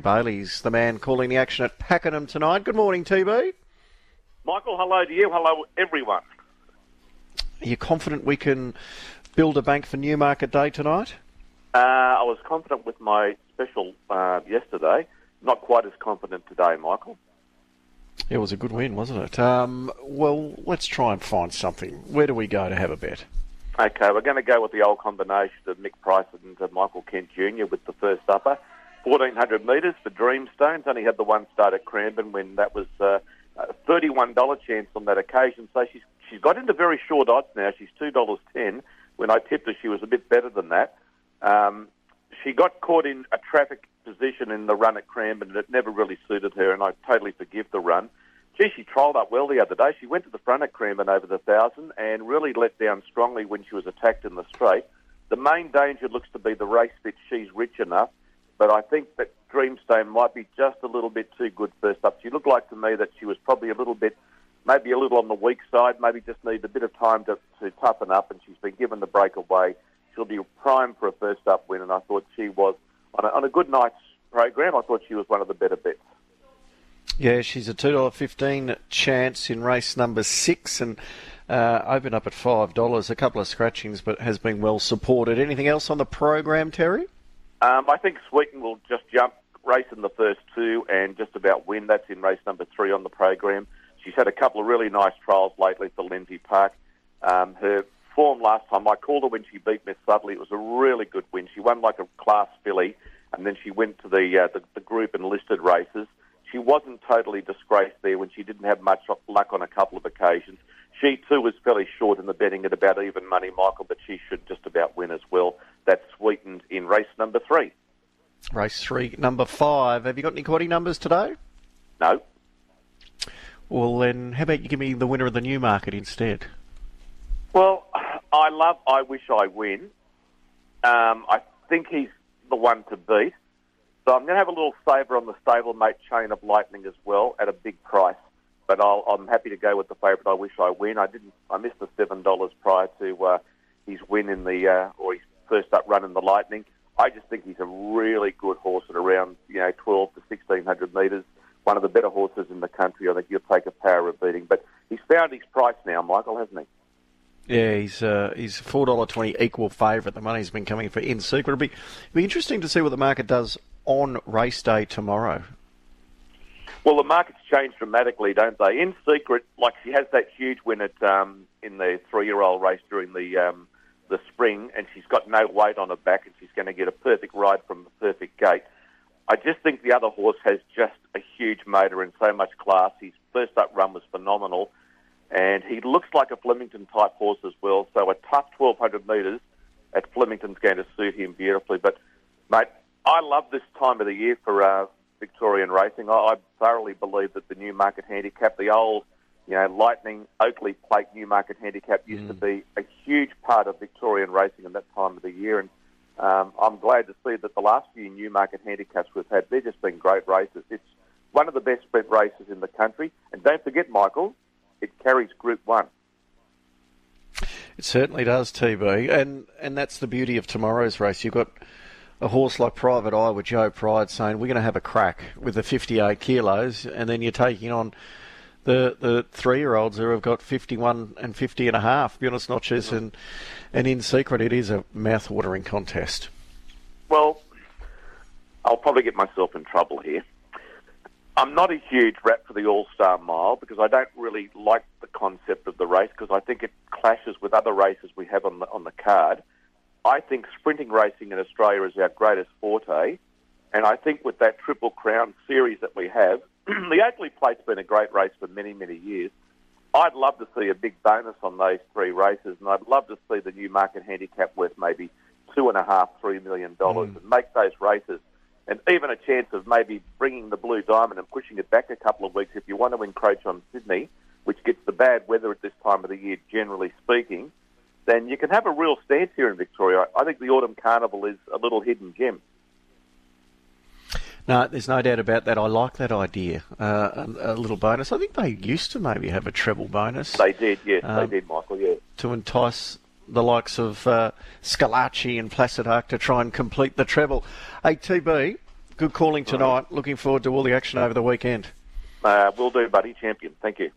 Bailey's the man calling the action at Pakenham tonight. Good morning, TB. Michael, hello to you. Hello, everyone. Are you confident we can build a bank for Newmarket Day tonight? Uh, I was confident with my special uh, yesterday. Not quite as confident today, Michael. It was a good win, wasn't it? Um, well, let's try and find something. Where do we go to have a bet? Okay, we're going to go with the old combination of Mick Price and uh, Michael Kent Jr. with the first upper. 1400 metres for Dreamstones. Only had the one start at Cranbourne when that was uh, a $31 chance on that occasion. So she's she's got into very short odds now. She's $2.10. When I tipped her, she was a bit better than that. Um, she got caught in a traffic position in the run at Cranbourne, and it never really suited her, and I totally forgive the run. Gee, she trialled up well the other day. She went to the front at Cranbourne over the thousand and really let down strongly when she was attacked in the straight. The main danger looks to be the race that she's rich enough, but I think that Dreamstone might be just a little bit too good first up. She looked like to me that she was probably a little bit, maybe a little on the weak side, maybe just needed a bit of time to, to toughen up, and she's been given the breakaway. She'll be prime for a first up win, and I thought she was on a, on a good night's program. I thought she was one of the better bets. Yeah, she's a two dollar fifteen chance in race number six, and uh, opened up at five dollars. A couple of scratchings, but has been well supported. Anything else on the program, Terry? Um, I think Sweeten will just jump race in the first two and just about win. That's in race number three on the program. She's had a couple of really nice trials lately for Lindsay Park. Um, her form last time, I called her when she beat Miss Sudley. It was a really good win. She won like a class filly, and then she went to the uh, the, the group and listed races. She wasn't totally disgraced there when she didn't have much luck on a couple of occasions. She too was fairly short in the betting at about even money, Michael, but she should just about win as well. In race number three. Race three, number five. Have you got any quaddy numbers today? No. Well, then, how about you give me the winner of the Newmarket instead? Well, I love I Wish I Win. Um, I think he's the one to beat. So I'm going to have a little saver on the stablemate Chain of Lightning as well at a big price. But i am happy to go with the favourite. I wish I win. I didn't. I missed the seven dollars prior to uh, his win in the uh, or his first up run in the Lightning. I just think he's a really good horse at around you know 12 to 1600 metres. One of the better horses in the country. I think he'll take a power of beating. But he's found his price now, Michael, hasn't he? Yeah, he's uh, he's four dollar twenty equal favourite. The money's been coming for in secret. It'll be it'll be interesting to see what the market does on race day tomorrow. Well, the markets change dramatically, don't they? In secret, like she has that huge win at um, in the three-year-old race during the um, the spring, and she's got no weight on her back, and she's going to get a perfect ride from the perfect gate. I just think the other horse has just a huge motor and so much class. His first up run was phenomenal, and he looks like a Flemington type horse as well. So a tough 1200 metres at Flemington's going to suit him beautifully. But mate, I love this time of the year for uh, Victorian racing. I, I thoroughly believe that the Newmarket handicap, the old, you know, Lightning Oakleigh Plate Newmarket handicap, used mm. to be a huge part of Victorian racing at that time of the year. And um, I'm glad to see that the last few Newmarket handicaps we've had, they've just been great races. It's one of the best sprint races in the country. And don't forget, Michael, it carries Group 1. It certainly does, TB. And, and that's the beauty of tomorrow's race. You've got a horse like Private Eye with Joe Pride saying, we're going to have a crack with the 58 kilos, and then you're taking on the the three year olds who have got 51 and 50 and a half, Buenos Noches, and, and in secret, it is a mouth watering contest. Well, I'll probably get myself in trouble here. I'm not a huge rep for the All Star Mile because I don't really like the concept of the race because I think it clashes with other races we have on the on the card. I think sprinting racing in Australia is our greatest forte, and I think with that Triple Crown series that we have, the Oakleigh Plate's been a great race for many, many years. I'd love to see a big bonus on those three races, and I'd love to see the Newmarket handicap worth maybe two and a half, three million dollars, mm. and make those races, and even a chance of maybe bringing the Blue Diamond and pushing it back a couple of weeks if you want to encroach on Sydney, which gets the bad weather at this time of the year, generally speaking. Then you can have a real stance here in Victoria. I think the Autumn Carnival is a little hidden gem. No, there's no doubt about that. I like that idea. Uh, a, a, little bonus. I think they used to maybe have a treble bonus. They did, yes, um, they did, Michael. Yeah. To entice the likes of uh, Schillaci and Placid Ark to try and complete the treble. Hey, TB, Good calling tonight. Looking forward to all the action over the weekend. Uh, will do, buddy. Champion. Thank you.